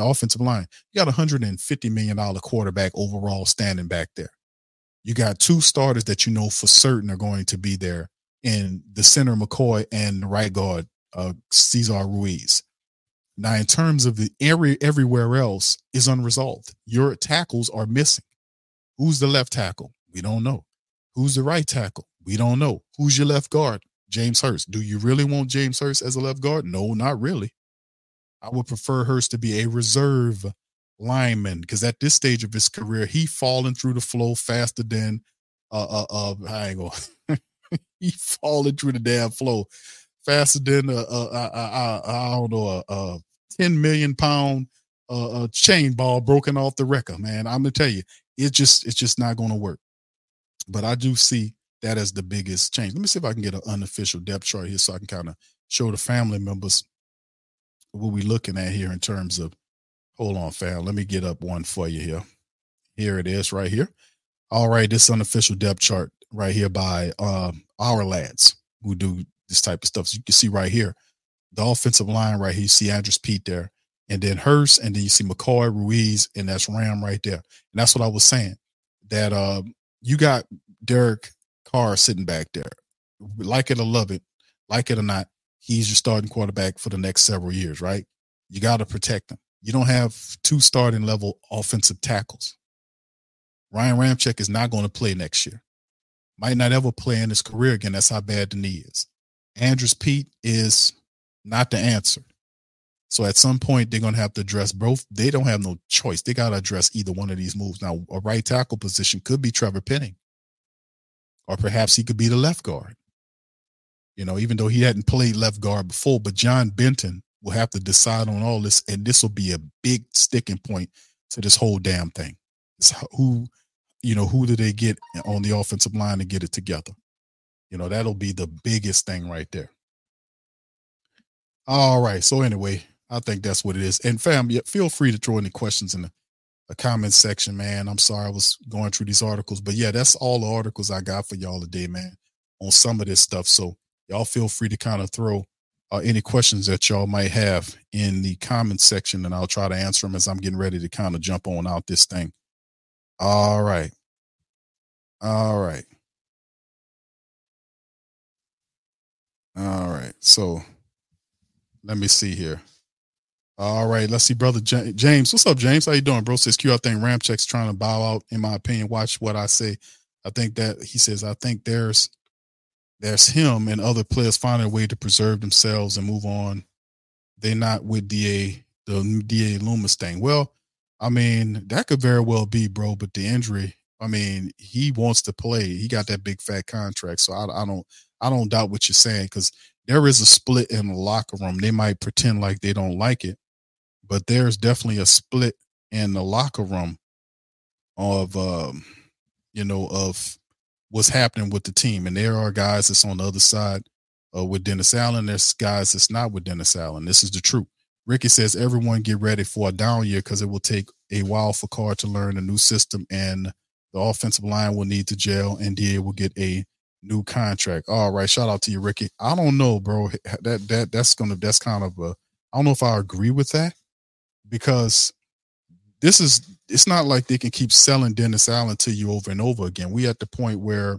the offensive line. You got a hundred and fifty million dollar quarterback overall standing back there. You got two starters that you know for certain are going to be there in the center McCoy and the right guard uh, Cesar Ruiz. Now, in terms of the every everywhere else is unresolved. Your tackles are missing. Who's the left tackle? We don't know. Who's the right tackle? We don't know. Who's your left guard? James Hurst. Do you really want James Hurst as a left guard? No, not really. I would prefer Hurst to be a reserve lineman because at this stage of his career, he falling through the flow faster than uh uh, uh I ain't gonna he falling through the damn flow faster than uh, uh, uh, uh, I don't know a, a ten million pound uh, chain ball broken off the wrecker. Man, I'm gonna tell you, it just it's just not gonna work. But I do see that as the biggest change. Let me see if I can get an unofficial depth chart here so I can kind of show the family members what we're looking at here in terms of hold on, fam. Let me get up one for you here. Here it is right here. All right, this unofficial depth chart right here by um, our lads who do this type of stuff. So you can see right here, the offensive line right here. You see Andrus Peat there, and then Hurst, and then you see McCoy, Ruiz, and that's Ram right there. And that's what I was saying. That uh, you got Derek Carr sitting back there. Like it or love it, like it or not, he's your starting quarterback for the next several years, right? You got to protect him. You don't have two starting level offensive tackles. Ryan Ramczyk is not going to play next year. Might not ever play in his career again. That's how bad the knee is. Andrus Peat is not the answer. So at some point they're going to have to address both. They don't have no choice. They got to address either one of these moves. Now, a right tackle position could be Trevor Penning, or perhaps he could be the left guard. You know, even though he hadn't played left guard before, but John Benton will have to decide on all this, and this will be a big sticking point to this whole damn thing. It's who, you know, who do they get on the offensive line to get it together? You know, that'll be the biggest thing right there. All right. So anyway, I think that's what it is. And fam, feel free to throw any questions in the, the comment section, man. I'm sorry I was going through these articles, but yeah, that's all the articles I got for y'all today, man, on some of this stuff. So y'all feel free to kind of throw uh, any questions that y'all might have in the comment section, and I'll try to answer them as I'm getting ready to kind of jump on out this thing. All right. All right. All right. So let me see here. All right, let's see, brother James. What's up, James? How you doing, bro? Says Q. I think Ramczyk's trying to bow out. In my opinion, watch what I say. I think that he says. I think there's there's him and other players finding a way to preserve themselves and move on. They're not with Da the Da Loomis thing. Well, I mean that could very well be, bro. But the injury, I mean, he wants to play. He got that big fat contract, so I, I don't I don't doubt what you're saying because there is a split in the locker room. They might pretend like they don't like it, but there's definitely a split in the locker room of um, you know of what's happening with the team. And there are guys that's on the other side uh, with Dennis Allen. There's guys that's not with Dennis Allen. This is the truth. Ricky says everyone get ready for a down year because it will take a while for Carr to learn a new system and the offensive line will need to gel and DA will get a new contract. All right, shout out to you, Ricky. I don't know, bro. That that that's gonna that's kind of a I don't know if I agree with that because this is it's not like they can keep selling Dennis Allen to you over and over again. We at the point where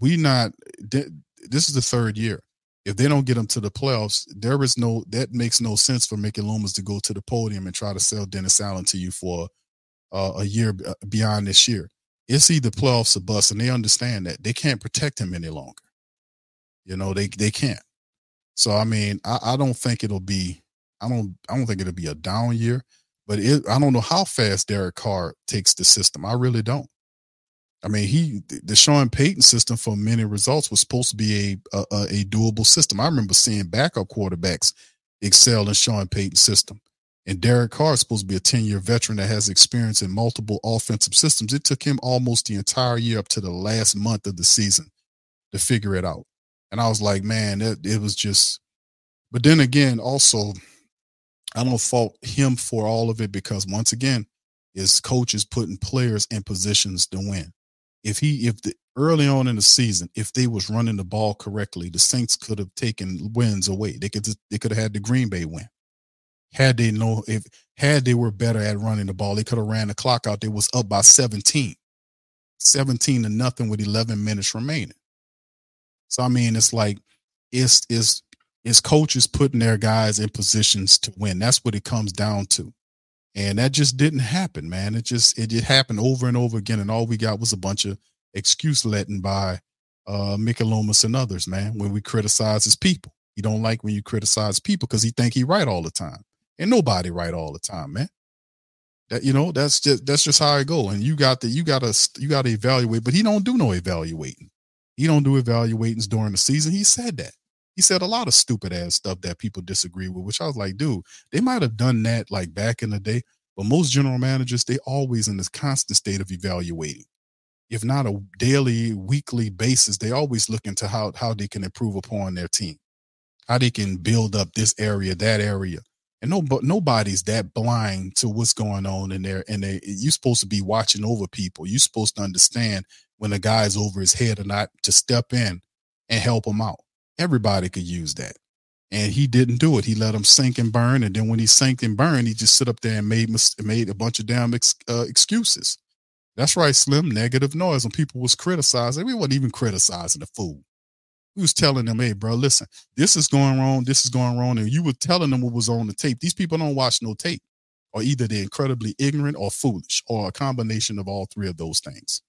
we not this is the third year. If they don't get him to the playoffs, there is no that makes no sense for Mickey Loomis to go to the podium and try to sell Dennis Allen to you for uh, a year uh, beyond this year it's either playoffs or bust, and they understand that they can't protect him any longer. You know, they they can't. So I mean, I, I don't think it'll be. I don't. I don't think it'll be a down year, but it, I don't know how fast Derek Carr takes the system. I really don't. I mean, he the Sean Payton system for many results was supposed to be a, a a doable system. I remember seeing backup quarterbacks excel in Sean Payton's system. And Derek Carr is supposed to be a 10 year veteran that has experience in multiple offensive systems. It took him almost the entire year up to the last month of the season to figure it out. And I was like, man, it, it was just, but then again, also, I don't fault him for all of it because once again, his coach is putting players in positions to win. If he, if the early on in the season, if they was running the ball correctly, the Saints could have taken wins away. They could, they could have had the Green Bay win Had they know if had they were better at running the ball, they could have ran the clock out. They was up by 17. 17 to nothing with 11 minutes remaining. So I mean, it's like it's it's it's coaches putting their guys in positions to win. That's what it comes down to. And that just didn't happen, man. It just it just happened over and over again. And all we got was a bunch of excuse letting by uh Mickey and others, man, when we criticize his people. He don't like when you criticize people because he think he right all the time. And nobody right all the time, man. That you know, that's just that's just how I go. And you got to you gotta you gotta evaluate, but he don't do no evaluating. He don't do evaluatings during the season. He said that. He said a lot of stupid ass stuff that people disagree with, which I was like, dude, they might have done that like back in the day, but most general managers, they always in this constant state of evaluating. If not a daily, weekly basis, they always look into how how they can improve upon their team, how they can build up this area, that area. And no, but nobody's that blind to what's going on in there. And they, you're supposed to be watching over people. You're supposed to understand when a guy's over his head or not to step in and help him out. Everybody could use that. And he didn't do it. He let him sink and burn. And then when he sank and burned, he just sit up there and made made a bunch of damn ex, uh, excuses. That's right, Slim. Negative noise. When people was criticizing, we wasn't even criticizing the fool. We was telling them, hey, bro, listen, this is going wrong. This is going wrong. And you were telling them what was on the tape. These people don't watch no tape. Or either they're incredibly ignorant or foolish, or a combination of all three of those things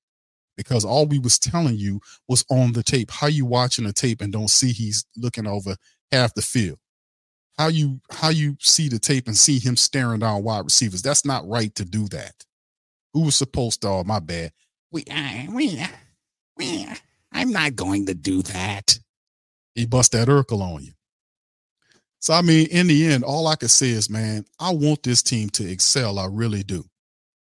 because all we was telling you was on the tape. How you watching the tape and don't see he's looking over half the field? How you how you see the tape and see him staring down wide receivers? That's not right to do that. Who was supposed to? Oh, my bad. We uh, we uh, we. Uh, I'm not going to do that. He bust that Urkel on you. So I mean, in the end, all I can say is, man, I want this team to excel. I really do.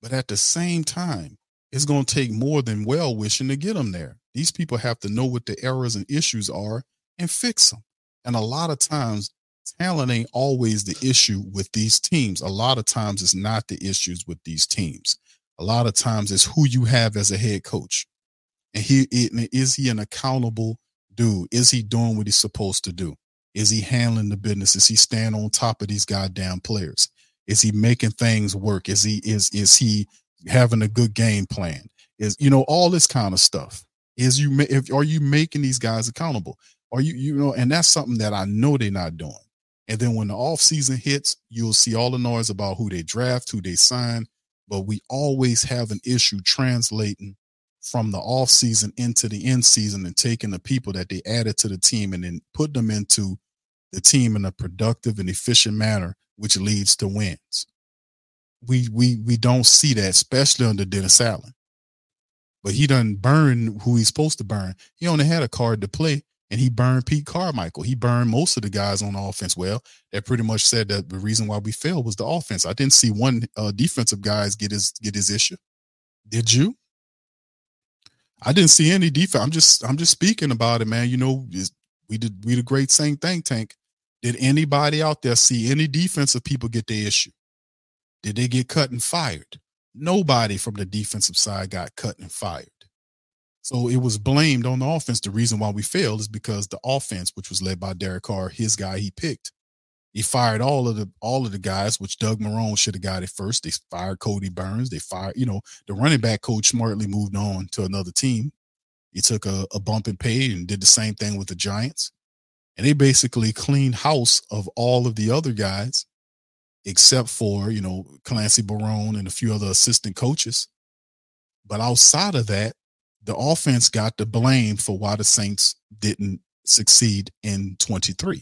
But at the same time, it's going to take more than well wishing to get them there. These people have to know what the errors and issues are and fix them. And a lot of times, talent ain't always the issue with these teams. A lot of times, it's not the issues with these teams. A lot of times, it's who you have as a head coach. And he is he an accountable dude? Is he doing what he's supposed to do? Is he handling the business? Is he staying on top of these goddamn players? Is he making things work? Is he is is he having a good game plan is you know all this kind of stuff is you if are you making these guys accountable? Are you you know and that's something that i know they're not doing. And then when the off season hits you'll see all the noise about who they draft who they sign but we always have an issue translating from the off season into the end season and taking the people that they added to the team and then put them into the team in a productive and efficient manner which leads to wins we we we don't see that, especially under Dennis Allen. But he doesn't burn who he's supposed to burn. He only had a card to play, and he burned Pete Carmichael. He burned most of the guys on offense. Well, that pretty much said that the reason why we failed was the offense. I didn't see one uh, defensive guys get his get his issue. Did you? I didn't see any defense. I'm just I'm just speaking about it, man. You know, we did we the great same thing tank. Did anybody out there see any defensive people get their issue? Did they get cut and fired? Nobody from the defensive side got cut and fired. So it was blamed on the offense. The reason why we failed is because the offense, which was led by Derek Carr, his guy he picked, he fired all of the all of the guys, which Doug Marrone should have got it first. They fired Cody Burns. They fired, you know, the running back coach smartly moved on to another team. He took a, a bump in pay and did the same thing with the Giants. And they basically cleaned house of all of the other guys except for, you know, Clancy Barone and a few other assistant coaches. But outside of that, the offense got the blame for why the Saints didn't succeed in 23.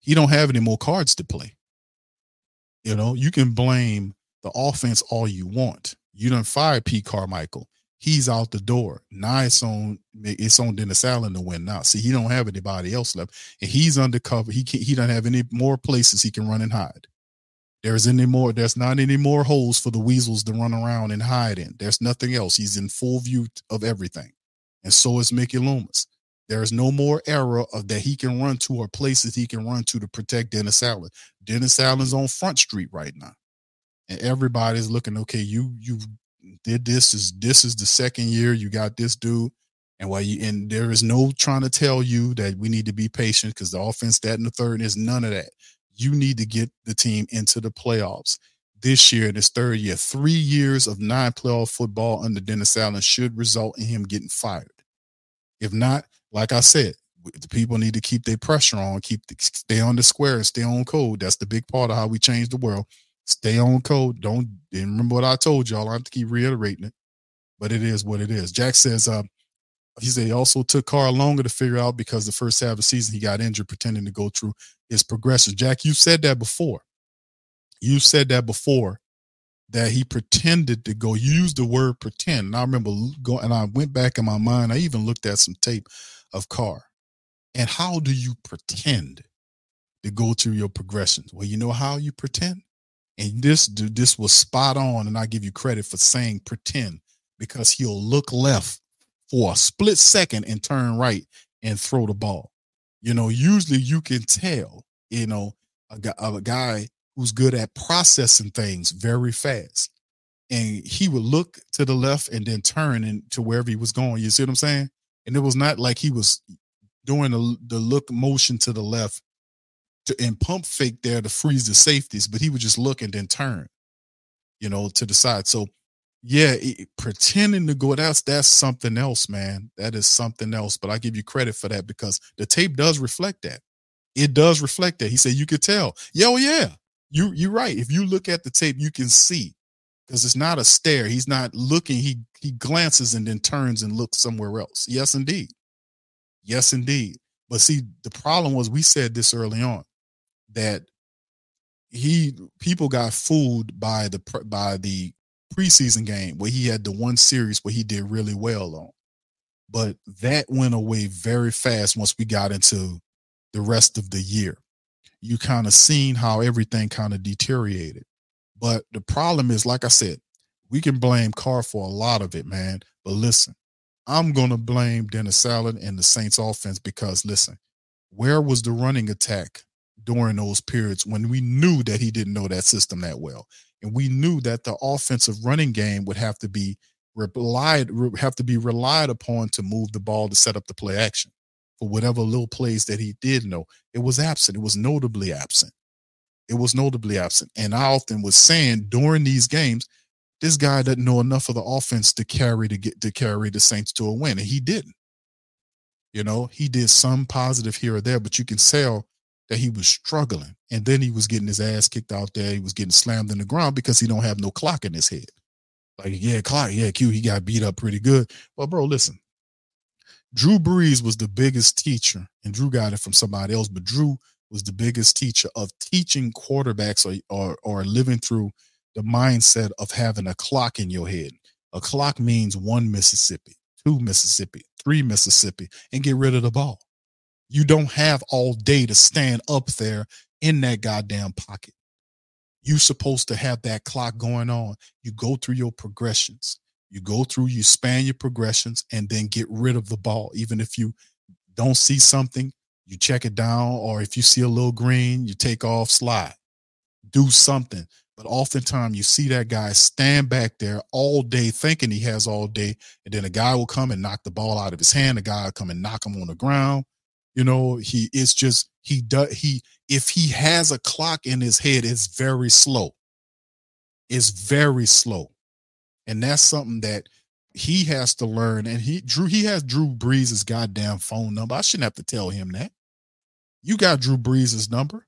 He don't have any more cards to play. You know, you can blame the offense all you want. You don't fire Pete Carmichael. He's out the door. Now it's on it's on Dennis Allen to win now. See, he don't have anybody else left. And he's undercover. He can, he doesn't have any more places he can run and hide. There's any more, there's not any more holes for the weasels to run around and hide in. There's nothing else. He's in full view of everything. And so is Mickey Loomis. There is no more error of that he can run to or places he can run to to protect Dennis Allen. Dennis Allen's on Front Street right now. And everybody's looking, okay, you you did this is this is the second year you got this dude. And while you and there is no trying to tell you that we need to be patient because the offense, that and the third is none of that you need to get the team into the playoffs this year in his third year. Three years of nine playoff football under Dennis Allen should result in him getting fired. If not, like I said, the people need to keep their pressure on, keep the, stay on the square and stay on code. That's the big part of how we change the world. Stay on code. Don't remember what I told y'all. I have to keep reiterating it, but it is what it is. Jack says, uh, he said he also took Carr longer to figure out because the first half of the season he got injured pretending to go through his progression. Jack, you said that before. You said that before that he pretended to go. You used the word pretend. And I remember going and I went back in my mind. I even looked at some tape of Carr. And how do you pretend to go through your progressions? Well, you know how you pretend? And this this was spot on, and I give you credit for saying pretend because he'll look left for a split second and turn right and throw the ball. You know, usually you can tell, you know, a guy, a guy who's good at processing things very fast. And he would look to the left and then turn into wherever he was going. You see what I'm saying? And it was not like he was doing the, the look motion to the left to and pump fake there to freeze the safeties, but he would just look and then turn, you know, to the side. So yeah, it, pretending to go that's that's something else, man. That is something else. But I give you credit for that because the tape does reflect that. It does reflect that. He said you could tell. Yeah, oh yeah. You you're right. If you look at the tape, you can see because it's not a stare. He's not looking. He he glances and then turns and looks somewhere else. Yes, indeed. Yes, indeed. But see, the problem was we said this early on that he people got fooled by the by the preseason game where he had the one series where he did really well on. But that went away very fast once we got into the rest of the year. You kind of seen how everything kind of deteriorated. But the problem is, like I said, we can blame Carr for a lot of it, man. But listen, I'm going to blame Dennis Allen and the Saints offense because listen, where was the running attack during those periods when we knew that he didn't know that system that well? And we knew that the offensive running game would have to be relied have to be relied upon to move the ball to set up the play action for whatever little plays that he did know. It was absent. It was notably absent. It was notably absent. And I often was saying during these games, this guy doesn't know enough of the offense to carry to get to carry the Saints to a win, and he didn't. You know, he did some positive here or there, but you can tell that he was struggling, and then he was getting his ass kicked out there. He was getting slammed in the ground because he don't have no clock in his head. Like, yeah, clock, yeah, Q, he got beat up pretty good. But bro, listen. Drew Brees was the biggest teacher, and Drew got it from somebody else, but Drew was the biggest teacher of teaching quarterbacks or, or, or living through the mindset of having a clock in your head. A clock means one Mississippi, two Mississippi, three Mississippi, and get rid of the ball. You don't have all day to stand up there in that goddamn pocket. You're supposed to have that clock going on. You go through your progressions. You go through, you span your progressions, and then get rid of the ball. Even if you don't see something, you check it down, or if you see a little green, you take off, slide. Do something but oftentimes you see that guy stand back there all day thinking he has all day, and then a guy will come and knock the ball out of his hand. A guy will come and knock him on the ground. You know, he is just he does he if he has a clock in his head, it's very slow. It's very slow. And that's something that he has to learn. And he Drew, he has Drew Brees' goddamn phone number. I shouldn't have to tell him that. You got Drew Brees' number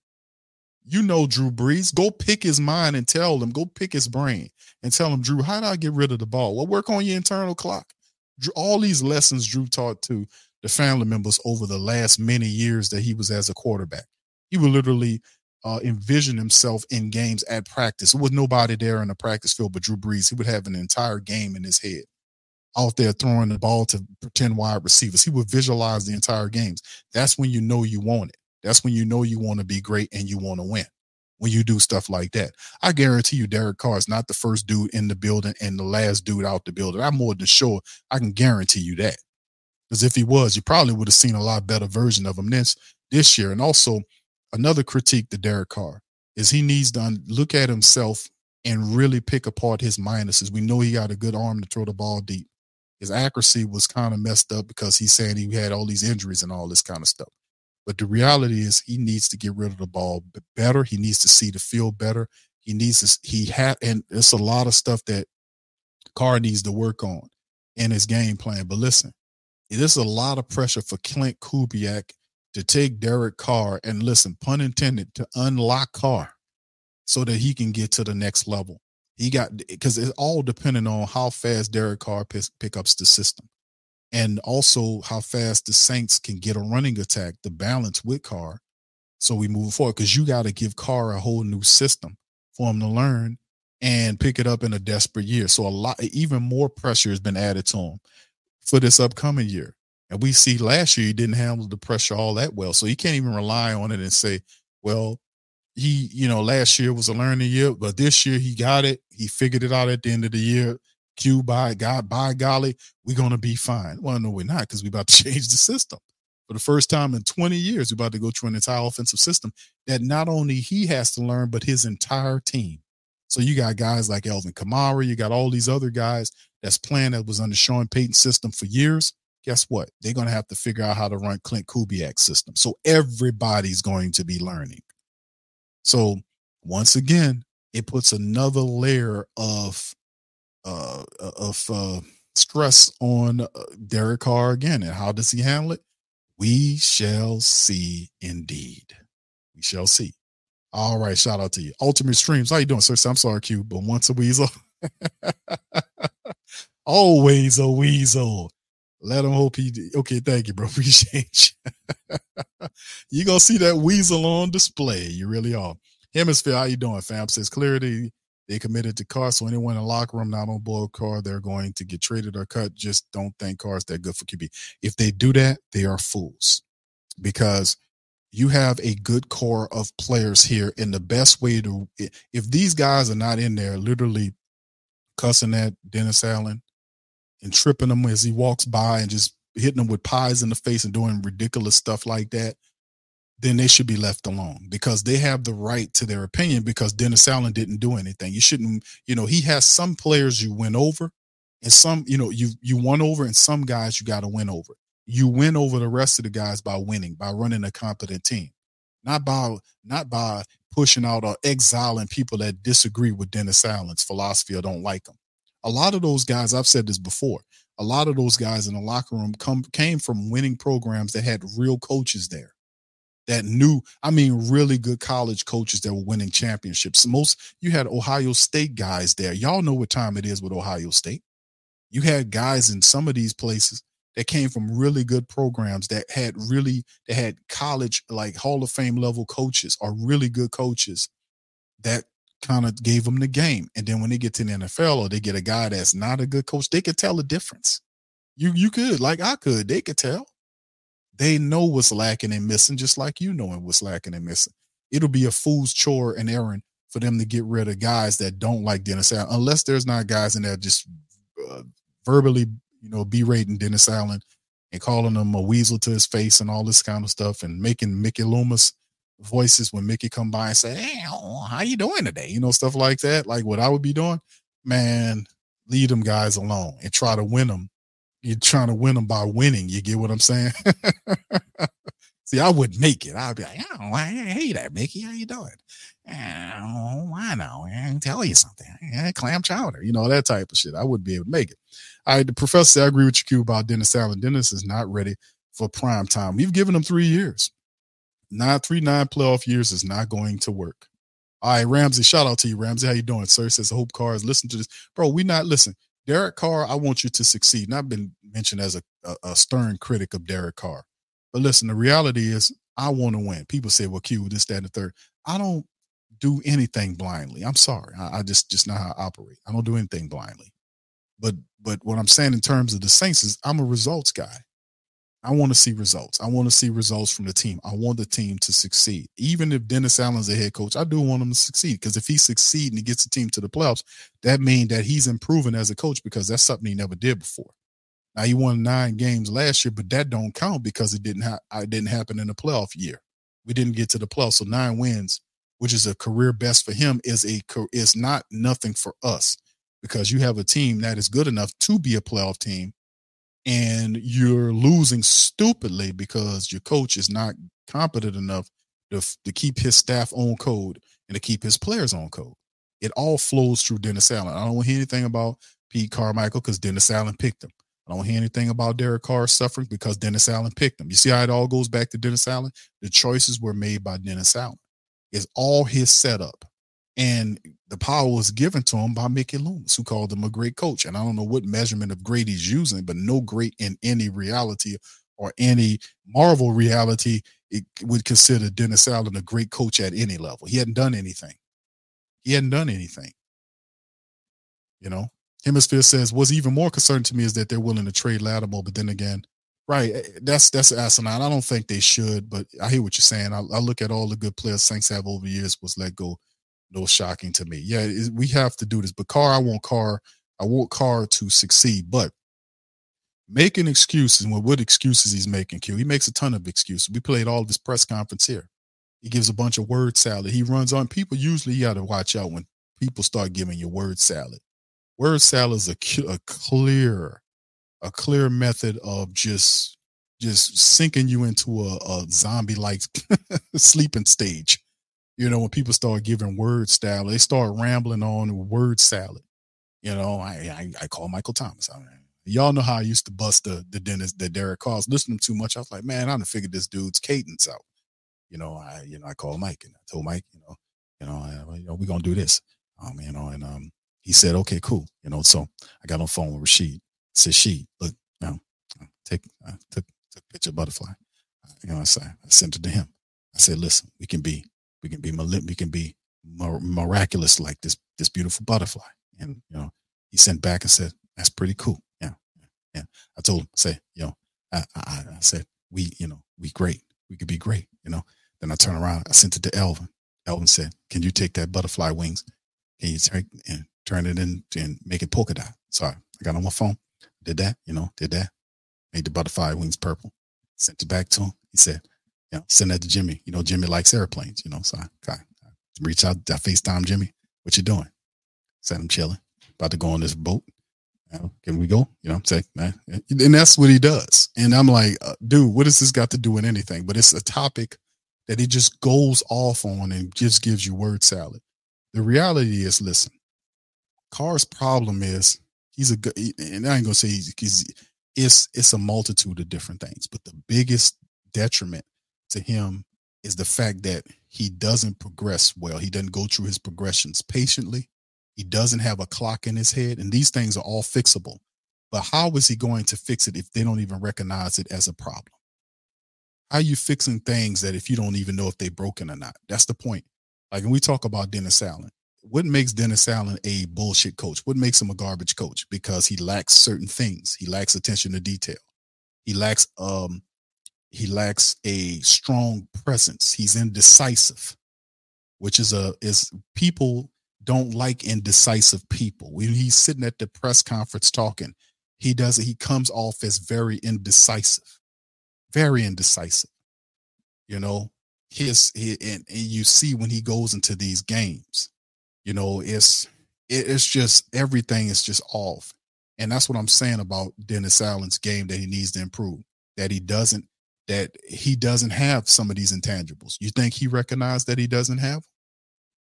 you know Drew Brees. Go pick his mind and tell him, go pick his brain and tell him, Drew, how do I get rid of the ball? Well, work on your internal clock. All these lessons Drew taught to the family members over the last many years that he was as a quarterback. He would literally uh, envision himself in games at practice. There was nobody there in the practice field but Drew Brees. He would have an entire game in his head out there throwing the ball to pretend wide receivers. He would visualize the entire games. That's when you know you want it. That's when you know you want to be great and you want to win. When you do stuff like that, I guarantee you, Derek Carr is not the first dude in the building and the last dude out the building. I'm more than sure. I can guarantee you that. Because if he was, you probably would have seen a lot better version of him this this year. And also, another critique to Derek Carr is he needs to look at himself and really pick apart his minuses. We know he got a good arm to throw the ball deep. His accuracy was kind of messed up because he's saying he had all these injuries and all this kind of stuff. But the reality is he needs to get rid of the ball better. He needs to see the field better. He needs to he had and it's a lot of stuff that Carr needs to work on in his game plan. But listen, there's a lot of pressure for Klint Kubiak to take Derek Carr and listen, pun intended, to unlock Carr so that he can get to the next level. He got because it's all depending on how fast Derek Carr pick, pick up the system and also how fast the Saints can get a running attack to balance with Carr. So we move forward because you got to give Carr a whole new system for him to learn and pick it up in a desperate year. So a lot, even more pressure has been added to him for this upcoming year. And we see last year he didn't handle the pressure all that well. So he can't even rely on it and say, well, he, you know, last year was a learning year, but this year he got it. He figured it out at the end of the year. Q by God, by golly, we're gonna be fine. Well, no, we're not, because we're about to change the system. For the first time in 20 years, we're about to go through an entire offensive system that not only he has to learn, but his entire team. So you got guys like Alvin Kamara, you got all these other guys that's playing that was under Sean Payton's system for years. Guess what? They're going to have to figure out how to run Klint Kubiak's system. So everybody's going to be learning. So once again, it puts another layer of uh of uh stress on uh, Derek Carr again. And how does he handle it? We shall see indeed. We shall see. All right, shout out to you. Ultimate Streams. How you doing, sir? I'm sorry, Q, but once a weasel. Always a weasel. Let him hope he okay, thank you, bro. Appreciate you. you gonna see that weasel on display. You really are. Hemisphere, how you doing, fam? Says clarity. They committed to Carr, so anyone in the locker room not on board Carr, they're going to get traded or cut. Just don't think Carr's that good for QB. If they do that, they are fools because you have a good core of players here. And the best way to, if these guys are not in there, literally cussing at Dennis Allen and tripping him as he walks by and just hitting him with pies in the face and doing ridiculous stuff like that, then they should be left alone because they have the right to their opinion because Dennis Allen didn't do anything. You shouldn't, you know, he has some players you win over and some, you know, you you won over and some guys you got to win over you win over the rest of the guys by winning, by running a competent team, not by not by pushing out or exiling people that disagree with Dennis Allen's philosophy or don't like him. A lot of those guys, I've said this before, a lot of those guys in the locker room come came from winning programs that had real coaches there that knew, I mean, really good college coaches that were winning championships. Most you had Ohio State guys there. Y'all know what time it is with Ohio State. You had guys in some of these places that came from really good programs that had really that had college like Hall of Fame level coaches or really good coaches that kind of gave them the game. And then when they get to the NFL or they get a guy that's not a good coach, they could tell the difference. You you could, like I could, they could tell. They know what's lacking and missing, just like you knowing what's lacking and missing. It'll be a fool's chore and errand for them to get rid of guys that don't like Dennis Allen, unless there's not guys in there just uh, verbally you know, berating Dennis Allen and calling him a weasel to his face and all this kind of stuff and making Mickey Loomis voices when Mickey come by and say, Hey, oh, how you doing today? You know, stuff like that. Like what I would be doing, man, leave them guys alone and try to win them. You're trying to win them by winning. You get what I'm saying? See, I wouldn't make it. I'd be like, oh, hey there, Mickey. How you doing? Oh, I know. I can tell you something. Eh, clam chowder, you know, that type of shit. I wouldn't be able to make it. Right, the professor, I agree with you, Q, about Dennis Allen. Dennis is not ready for prime time. We've given him three years. Nine, three, nine playoff years is not going to work. All right, Ramsey, shout out to you, Ramsey. How you doing, sir? Says Hope Cars. Listen to this, bro. We not listen. Derek Carr, I want you to succeed. And I've been mentioned as a, a, a stern critic of Derek Carr. But listen, the reality is I want to win. People say, well, Q, this, that, and the third. I don't do anything blindly. I'm sorry. I, I just just not how I operate. I don't do anything blindly. But but what I'm saying in terms of the Saints is I'm a results guy. I want to see results. I want to see results from the team. I want the team to succeed. Even if Dennis Allen's a head coach, I do want him to succeed because if he succeeds and he gets the team to the playoffs, that means that he's improving as a coach because that's something he never did before. Now he won nine games last year, but that don't count because it didn't ha- it didn't happen in the playoff year. We didn't get to the playoffs, so nine wins, which is a career best for him, is a is not nothing for us because you have a team that is good enough to be a playoff team, and you're losing stupidly because your coach is not competent enough to, to keep his staff on code and to keep his players on code. It all flows through Dennis Allen. I don't want to hear anything about Pete Carmichael because Dennis Allen picked him. I don't hear anything about Derek Carr suffering because Dennis Allen picked him. You see how it all goes back to Dennis Allen? The choices were made by Dennis Allen. It's all his setup. And the power was given to him by Mickey Loomis, who called him a great coach. And I don't know what measurement of great he's using, but no great in any reality or any Marvel reality it would consider Dennis Allen a great coach at any level. He hadn't done anything. He hadn't done anything. You know, Hemisphere says what's even more concerning to me is that they're willing to trade Lattimore, but then again, right, eh, that's that's asinine. I don't think they should, but I hear what you're saying. I, I look at all the good players Saints have over years was let go. No shocking to me. Yeah, we have to do this. But Carr, I want Carr. I want Carr to succeed, but making excuses. Well, what excuses he's making? Q. He makes a ton of excuses. We played all this press conference here. He gives a bunch of word salad. He runs on people. Usually, you got to watch out when people start giving you word salad word salad is a, a clear, a clear method of just just sinking you into a, a zombie like sleeping stage. You know, when people start giving word salad, they start rambling on word salad. You know, I I, I call Michael Thomas. I y'all know how I used to bust the the dentist the Derek calls, listening too much. I was like, man, I done figured this dude's cadence out. You know, I you know I called Mike and I told Mike, you know, you know, I, you know, we're gonna do this. Um, you know, and um, he said, okay, cool. You know, so I got on phone with Rashid. I said, she, look, you know, take, I took, took a picture butterfly. You know, I said, I sent it to him. I said, listen, we can be, we can be, we can be miraculous like this, this beautiful butterfly. And, you know, he sent back and said, that's pretty cool. Yeah. Yeah. I told him, say, you know, I, I, I said, we, you know, we great. We could be great, you know. Then I turn around, I sent it to Alvin. Alvin said, Can you take that butterfly wings? Can you take and turn it in and make it polka dot. So I got on my phone, did that, you know, did that, made the butterfly wings purple, sent it back to him. He said, know, send that to Jimmy. You know, Jimmy likes airplanes, you know. So I, I, reach out, I FaceTime Jimmy. What you doing? Said I'm chilling, about to go on this boat. Can we go? You know, say, man. And that's what he does. And I'm like, uh, dude, what has this got to do with anything? But it's a topic that he just goes off on and just gives you word salad. The reality is, listen, Carr's problem is he's a good, and I ain't gonna say he's, he's it's it's a multitude of different things, but the biggest detriment to him is the fact that he doesn't progress well. He doesn't go through his progressions patiently. He doesn't have a clock in his head, and these things are all fixable. But how is he going to fix it if they don't even recognize it as a problem? How are you fixing things that if you don't even know if they're broken or not? That's the point. Like when we talk about Dennis Allen, what makes Dennis Allen a bullshit coach? What makes him a garbage coach? Because he lacks certain things. He lacks attention to detail. He lacks um he lacks a strong presence. He's indecisive, which is a is people don't like indecisive people. When he's sitting at the press conference talking, he does. He comes off as very indecisive, very indecisive. You know, his, and, and you see when he goes into these games, you know, it's it's just everything is just off. And that's what I'm saying about Dennis Allen's game that he needs to improve. That he doesn't that he doesn't have some of these intangibles. You think he recognized that he doesn't have?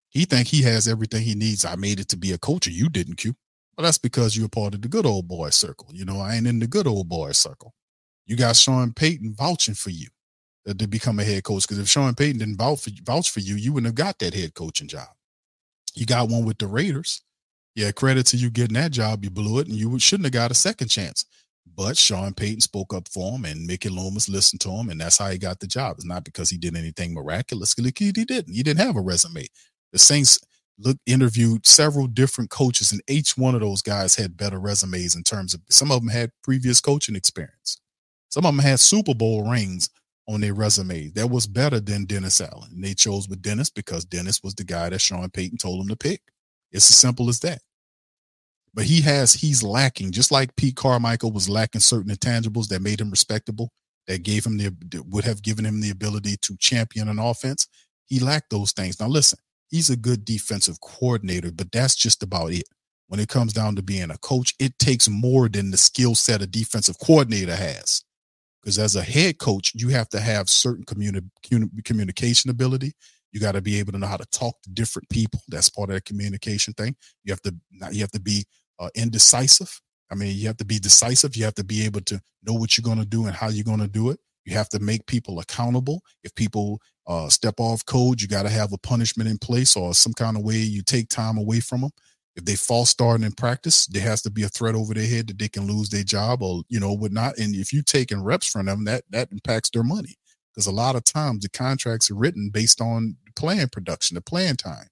He think he has everything he needs. I made it to be a coach, you didn't, Q. Well, that's because you're part of the good old boy circle. You know, I ain't in the good old boy circle. You got Sean Payton vouching for you to become a head coach. Because if Sean Payton didn't vouch for, vouch for you, you wouldn't have got that head coaching job. You got one with the Raiders. Yeah, credit to you getting that job. You blew it, and you shouldn't have got a second chance. But Sean Payton spoke up for him, and Mickey Loomis listened to him, and that's how he got the job. It's not because he did anything miraculous. He didn't. He didn't have a resume. The Saints look interviewed several different coaches, and each one of those guys had better resumes in terms of some of them had previous coaching experience. Some of them had Super Bowl rings on their resume that was better than Dennis Allen. And they chose with Dennis because Dennis was the guy that Sean Payton told them to pick. It's as simple as that. But he has, he's lacking, just like Pete Carmichael was lacking certain intangibles that made him respectable, that gave him the, would have given him the ability to champion an offense. He lacked those things. Now, listen, he's a good defensive coordinator, but that's just about it. when it comes down to being a coach, it takes more than the skill set a defensive coordinator has. Because as a head coach, you have to have certain communi- communication ability. You got to be able to know how to talk to different people. That's part of the communication thing. You have to you have to be uh, indecisive. I mean, you have to be decisive. You have to be able to know what you're going to do and how you're going to do it. You have to make people accountable. If people uh, step off code, you got to have a punishment in place or some kind of way you take time away from them. If they false start in practice, there has to be a threat over their head that they can lose their job or you know whatnot. And if you're taking reps from them, that that impacts their money because a lot of times the contracts are written based on plan production, the plan time.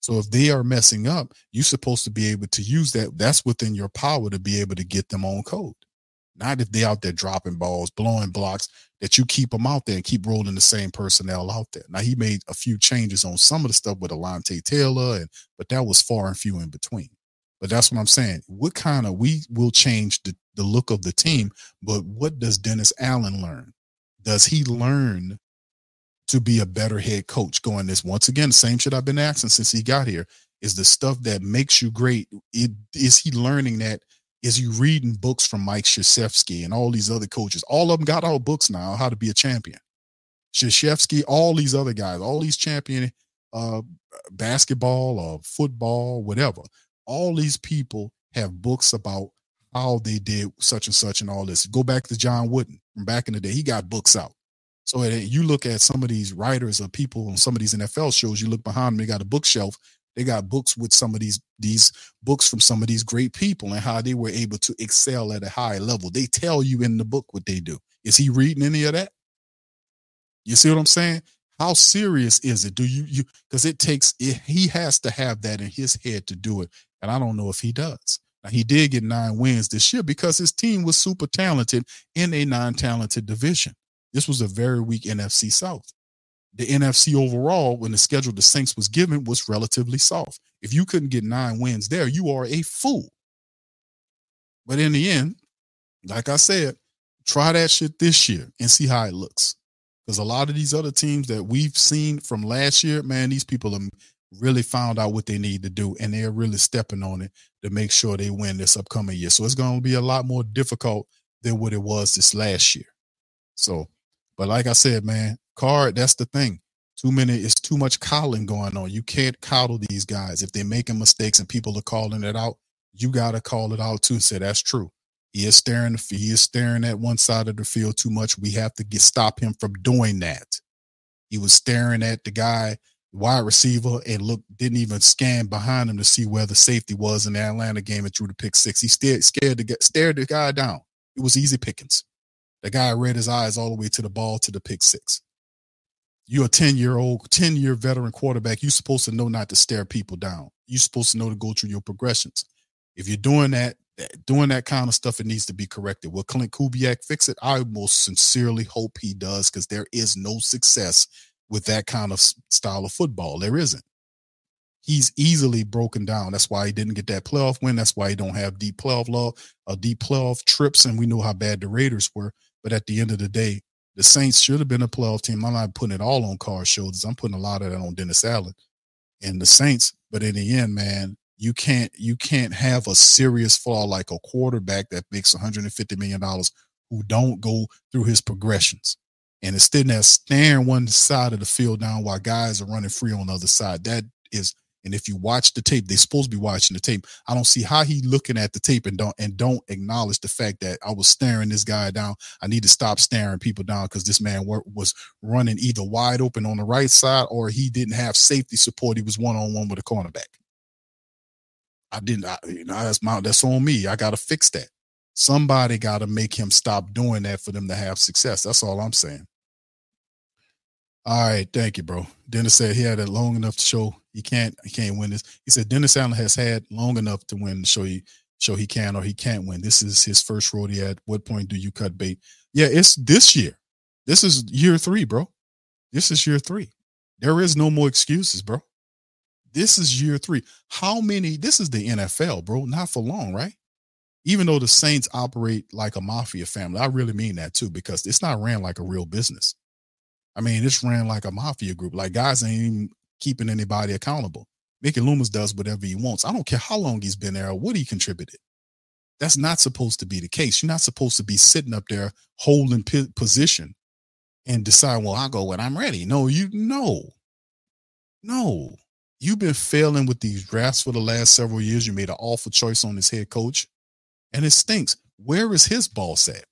So if they are messing up, you're supposed to be able to use that. That's within your power to be able to get them on code. Not if they're out there dropping balls, blowing blocks, that you keep them out there and keep rolling the same personnel out there. Now he made a few changes on some of the stuff with Alontae Taylor, and but that was far and few in between. But that's what I'm saying. What kind of we will change the, the look of the team, but what does Dennis Allen learn? Does he learn to be a better head coach going this once again same shit i've been asking since he got here is the stuff that makes you great it, is he learning that? Is he reading books from mike Krzyzewski and all these other coaches? All of them got all books now how to be a champion. Krzyzewski, all these other guys all these champion uh, basketball or football whatever all these people have books about how they did such and such and all this go back to john wooden from back in the day he got books out so you look at some of these writers or people on some of these NFL shows, you look behind them, they got a bookshelf. They got books with some of these these books from some of these great people and how they were able to excel at a high level. They tell you in the book what they do. Is he reading any of that? You see what I'm saying? How serious is it? Do you you because it takes it, he has to have that in his head to do it. And I don't know if he does. Now he did get nine wins this year because his team was super talented in a non-talented division. This was a very weak NFC South. The NFC overall, when the schedule the Saints was given, was relatively soft. If you couldn't get nine wins there, you are a fool. But in the end, like I said, try that shit this year and see how it looks. Because a lot of these other teams that we've seen from last year, man, these people have really found out what they need to do and they're really stepping on it to make sure they win this upcoming year. So it's going to be a lot more difficult than what it was this last year. So but like I said, man, card, that's the thing. Too many, it's too much coddling going on. You can't coddle these guys. If they're making mistakes and people are calling it out, you gotta call it out too and say that's true. He is staring he is staring at one side of the field too much. We have to get stop him from doing that. He was staring at the guy, wide receiver, and look, didn't even scan behind him to see where the safety was in the Atlanta game and threw the pick six. He stared, scared to get stared the guy down. It was easy pickings. The guy read his eyes all the way to the ball to the pick six. You're a 10 year old, 10 year veteran quarterback. You're supposed to know not to stare people down. You're supposed to know to go through your progressions. If you're doing that, doing that kind of stuff, it needs to be corrected. Will Klint Kubiak fix it? I most sincerely hope he does because there is no success with that kind of style of football. There isn't. He's easily broken down. That's why he didn't get that playoff win. That's why he don't have deep playoff law, uh, deep playoff trips. And we know how bad the Raiders were. But at the end of the day, the Saints should have been a playoff team. I'm not putting it all on Carr's shoulders. I'm putting a lot of that on Dennis Allen and the Saints. But in the end, man, you can't you can't have a serious flaw like a quarterback that makes 150 million dollars who don't go through his progressions and instead of staring one side of the field down while guys are running free on the other side. That is and if you watch the tape, they're supposed to be watching the tape. I don't see how he looking at the tape and don't and don't acknowledge the fact that I was staring this guy down. I need to stop staring people down because this man was running either wide open on the right side or he didn't have safety support. He was one on one with a cornerback. I didn't. I, you know, that's my that's on me. I got to fix that. Somebody got to make him stop doing that for them to have success. That's all I'm saying. All right, thank you, bro. Dennis said he had it long enough to show he can't he can't win this. He said Dennis Allen has had long enough to win, show you show he can or he can't win. This is his first rodeo. At what point do you cut bait? Yeah, it's this year. This is year three, bro. This is year three. There is no more excuses, bro. This is year three. How many? This is the NFL, bro. Not for long, right? Even though the Saints operate like a mafia family, I really mean that too, because it's not ran like a real business. I mean, it's ran like a mafia group. Like guys ain't even keeping anybody accountable. Mickey Loomis does whatever he wants. I don't care how long he's been there or what he contributed. That's not supposed to be the case. You're not supposed to be sitting up there holding p- position and decide, well, I'll go when I'm ready. No, you no. No. You've been failing with these drafts for the last several years. You made an awful choice on this head coach, and it stinks. Where is his boss at?